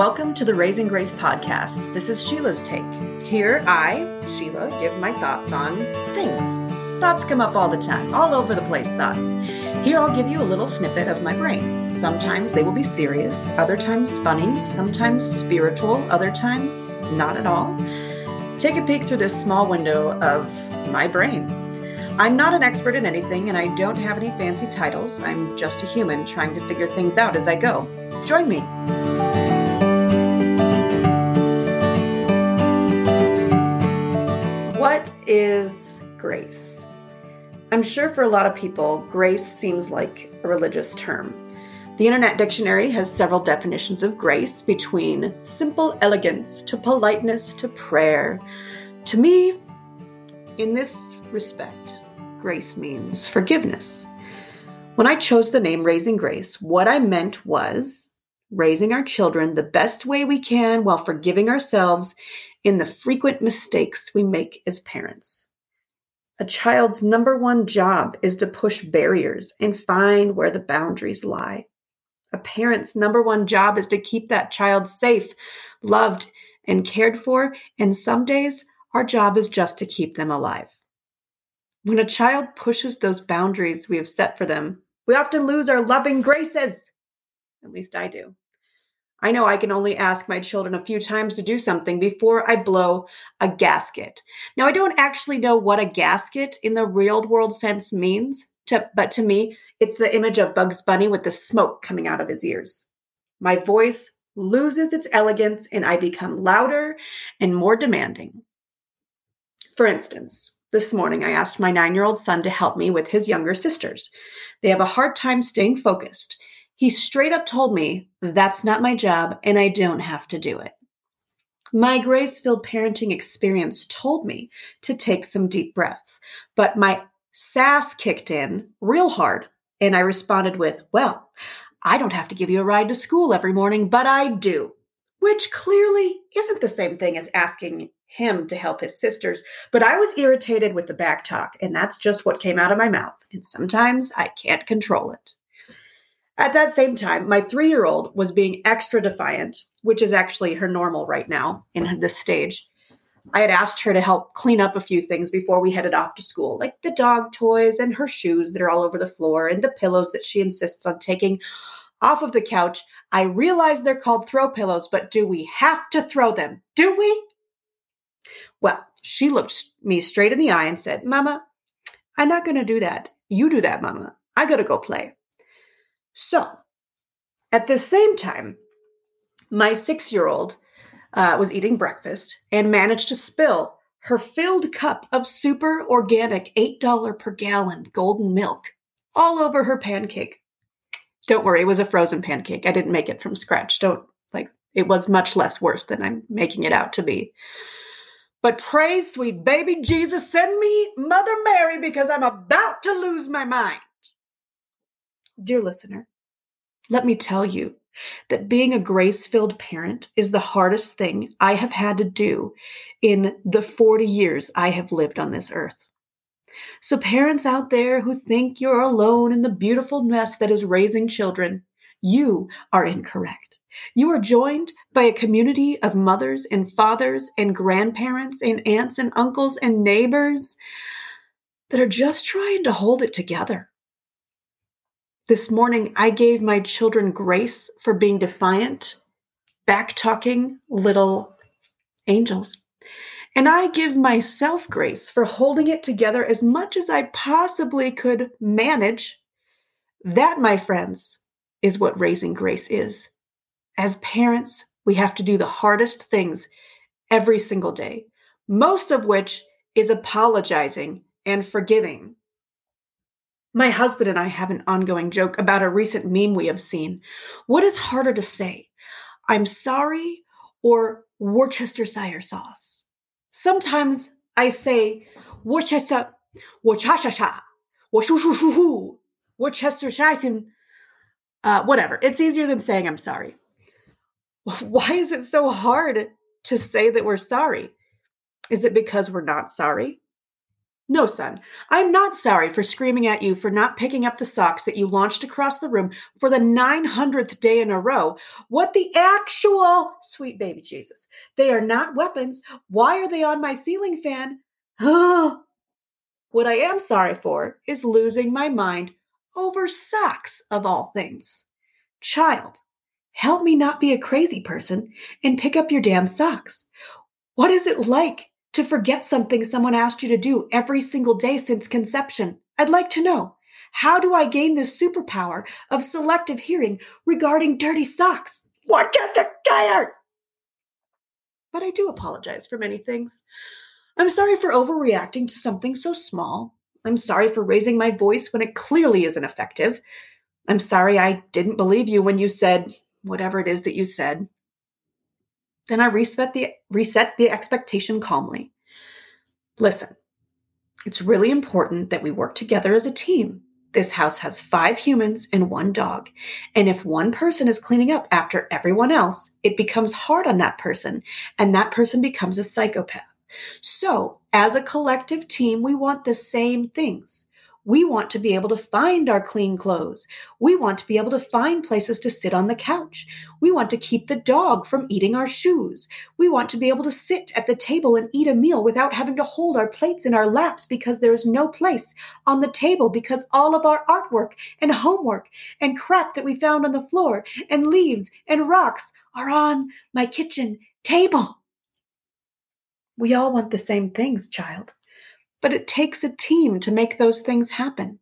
welcome to the Raising Grace podcast. This is Sheila's take. Here, I, Sheila, give my thoughts on things. Thoughts come up all the time, all over the place thoughts. Here, I'll give you a little snippet of my brain. Sometimes they will be serious, other times funny, sometimes spiritual, other times not at all. Take a peek through this small window of my brain. I'm not an expert in anything and I don't have any fancy titles. I'm just a human trying to figure things out as I go. Join me. Is grace? I'm sure for a lot of people, grace seems like a religious term. The Internet Dictionary has several definitions of grace between simple elegance to politeness to prayer. To me, in this respect, grace means forgiveness. When I chose the name Raising Grace, what I meant was raising our children the best way we can while forgiving ourselves in the frequent mistakes we make as parents. A child's number one job is to push barriers and find where the boundaries lie. A parent's number one job is to keep that child safe, loved, and cared for, and some days our job is just to keep them alive. When a child pushes those boundaries we have set for them, we often lose our loving graces. At least I do. I know I can only ask my children a few times to do something before I blow a gasket. Now, I don't actually know what a gasket in the real world sense means, to, but to me, it's the image of Bugs Bunny with the smoke coming out of his ears. My voice loses its elegance and I become louder and more demanding. For instance, this morning I asked my nine year old son to help me with his younger sisters. They have a hard time staying focused he straight up told me, That's not my job and I don't have to do it. My grace filled parenting experience told me to take some deep breaths, but my sass kicked in real hard, and I responded with, Well, I don't have to give you a ride to school every morning, but I do, which clearly isn't the same thing as asking him to help his sisters. But I was irritated with the back talk, and that's just what came out of my mouth, and sometimes I can't control it. At that same time, my three year old was being extra defiant, which is actually her normal right now in this stage. I had asked her to help clean up a few things before we headed off to school, like the dog toys and her shoes that are all over the floor and the pillows that she insists on taking off of the couch. I realize they're called throw pillows, but do we have to throw them? Do we? Well, she looked me straight in the eye and said, Mama, I'm not going to do that. You do that, Mama. I got to go play. So, at the same time, my six year old uh, was eating breakfast and managed to spill her filled cup of super organic $8 per gallon golden milk all over her pancake. Don't worry, it was a frozen pancake. I didn't make it from scratch. Don't like it was much less worse than I'm making it out to be. But praise sweet baby Jesus, send me Mother Mary because I'm about to lose my mind. Dear listener, let me tell you that being a grace filled parent is the hardest thing I have had to do in the 40 years I have lived on this earth. So, parents out there who think you're alone in the beautiful mess that is raising children, you are incorrect. You are joined by a community of mothers and fathers and grandparents and aunts and uncles and neighbors that are just trying to hold it together. This morning, I gave my children grace for being defiant, back talking little angels. And I give myself grace for holding it together as much as I possibly could manage. That, my friends, is what raising grace is. As parents, we have to do the hardest things every single day, most of which is apologizing and forgiving my husband and I have an ongoing joke about a recent meme we have seen. What is harder to say? I'm sorry or Worcestershire sauce? Sometimes I say Worcester, Worcestershire, Worcestershire, Worcestershire, uh, whatever. It's easier than saying I'm sorry. Why is it so hard to say that we're sorry? Is it because we're not sorry? No, son, I'm not sorry for screaming at you for not picking up the socks that you launched across the room for the 900th day in a row. What the actual sweet baby Jesus? They are not weapons. Why are they on my ceiling fan? what I am sorry for is losing my mind over socks of all things. Child, help me not be a crazy person and pick up your damn socks. What is it like to forget something someone asked you to do every single day since conception. I'd like to know how do I gain this superpower of selective hearing regarding dirty socks? Worcester tired. But I do apologize for many things. I'm sorry for overreacting to something so small. I'm sorry for raising my voice when it clearly isn't effective. I'm sorry I didn't believe you when you said whatever it is that you said. Then I reset the reset the expectation calmly. Listen, it's really important that we work together as a team. This house has five humans and one dog. And if one person is cleaning up after everyone else, it becomes hard on that person, and that person becomes a psychopath. So, as a collective team, we want the same things. We want to be able to find our clean clothes. We want to be able to find places to sit on the couch. We want to keep the dog from eating our shoes. We want to be able to sit at the table and eat a meal without having to hold our plates in our laps because there is no place on the table because all of our artwork and homework and crap that we found on the floor and leaves and rocks are on my kitchen table. We all want the same things, child but it takes a team to make those things happen.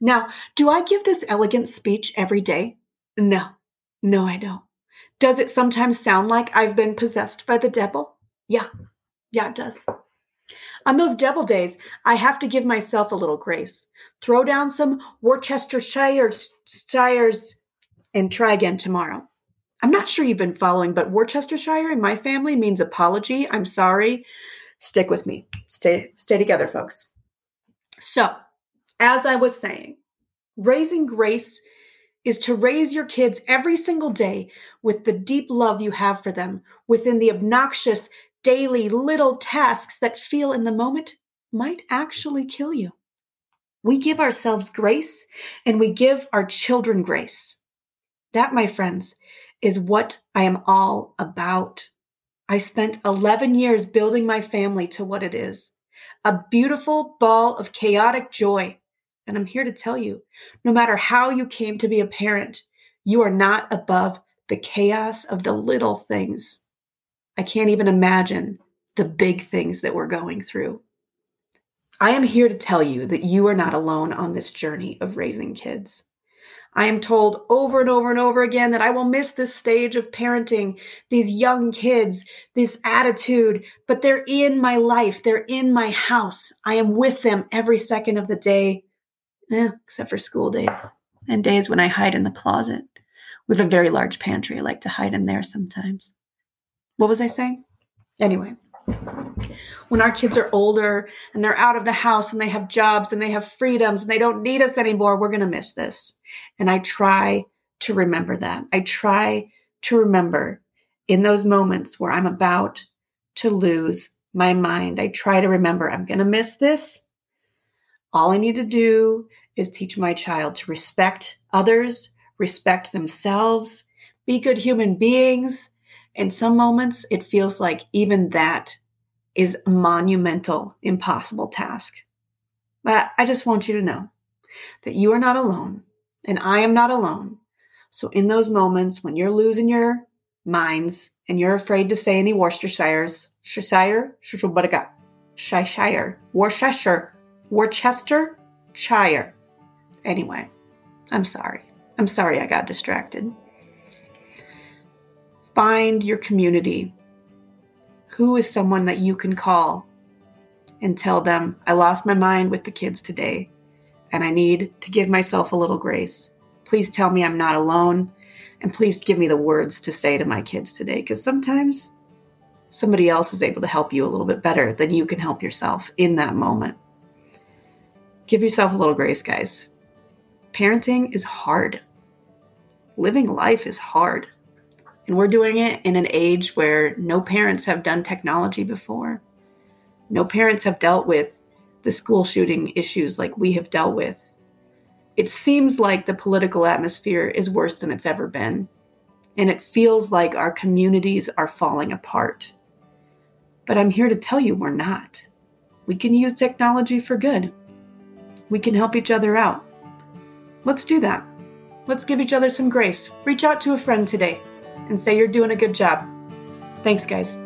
Now, do I give this elegant speech every day? No, no, I don't. Does it sometimes sound like I've been possessed by the devil? Yeah, yeah, it does. On those devil days, I have to give myself a little grace. Throw down some Worcestershire shires and try again tomorrow. I'm not sure you've been following, but Worcestershire in my family means apology. I'm sorry stick with me. Stay stay together, folks. So, as I was saying, raising grace is to raise your kids every single day with the deep love you have for them within the obnoxious daily little tasks that feel in the moment might actually kill you. We give ourselves grace and we give our children grace. That, my friends, is what I am all about. I spent 11 years building my family to what it is a beautiful ball of chaotic joy. And I'm here to tell you no matter how you came to be a parent, you are not above the chaos of the little things. I can't even imagine the big things that we're going through. I am here to tell you that you are not alone on this journey of raising kids. I am told over and over and over again that I will miss this stage of parenting, these young kids, this attitude, but they're in my life. They're in my house. I am with them every second of the day, eh, except for school days and days when I hide in the closet. We have a very large pantry. I like to hide in there sometimes. What was I saying? Anyway when our kids are older and they're out of the house and they have jobs and they have freedoms and they don't need us anymore, we're going to miss this. And I try to remember that. I try to remember in those moments where I'm about to lose my mind. I try to remember I'm going to miss this. All I need to do is teach my child to respect others, respect themselves, be good human beings, in some moments, it feels like even that is a monumental, impossible task. But I just want you to know that you are not alone and I am not alone. So, in those moments when you're losing your minds and you're afraid to say any Worcestershires, Shire, Shire, Shire, Worcestershire, Worcester, Shire. Anyway, I'm sorry. I'm sorry I got distracted. Find your community. Who is someone that you can call and tell them, I lost my mind with the kids today and I need to give myself a little grace. Please tell me I'm not alone and please give me the words to say to my kids today because sometimes somebody else is able to help you a little bit better than you can help yourself in that moment. Give yourself a little grace, guys. Parenting is hard. Living life is hard. And we're doing it in an age where no parents have done technology before. No parents have dealt with the school shooting issues like we have dealt with. It seems like the political atmosphere is worse than it's ever been, and it feels like our communities are falling apart. But I'm here to tell you we're not. We can use technology for good. We can help each other out. Let's do that. Let's give each other some grace. Reach out to a friend today and say you're doing a good job. Thanks, guys.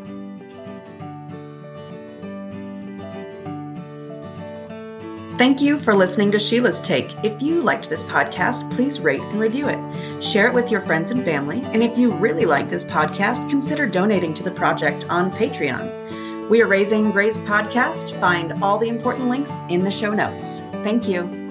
Thank you for listening to Sheila's Take. If you liked this podcast, please rate and review it. Share it with your friends and family. And if you really like this podcast, consider donating to the project on Patreon. We are Raising Grace Podcast. Find all the important links in the show notes. Thank you.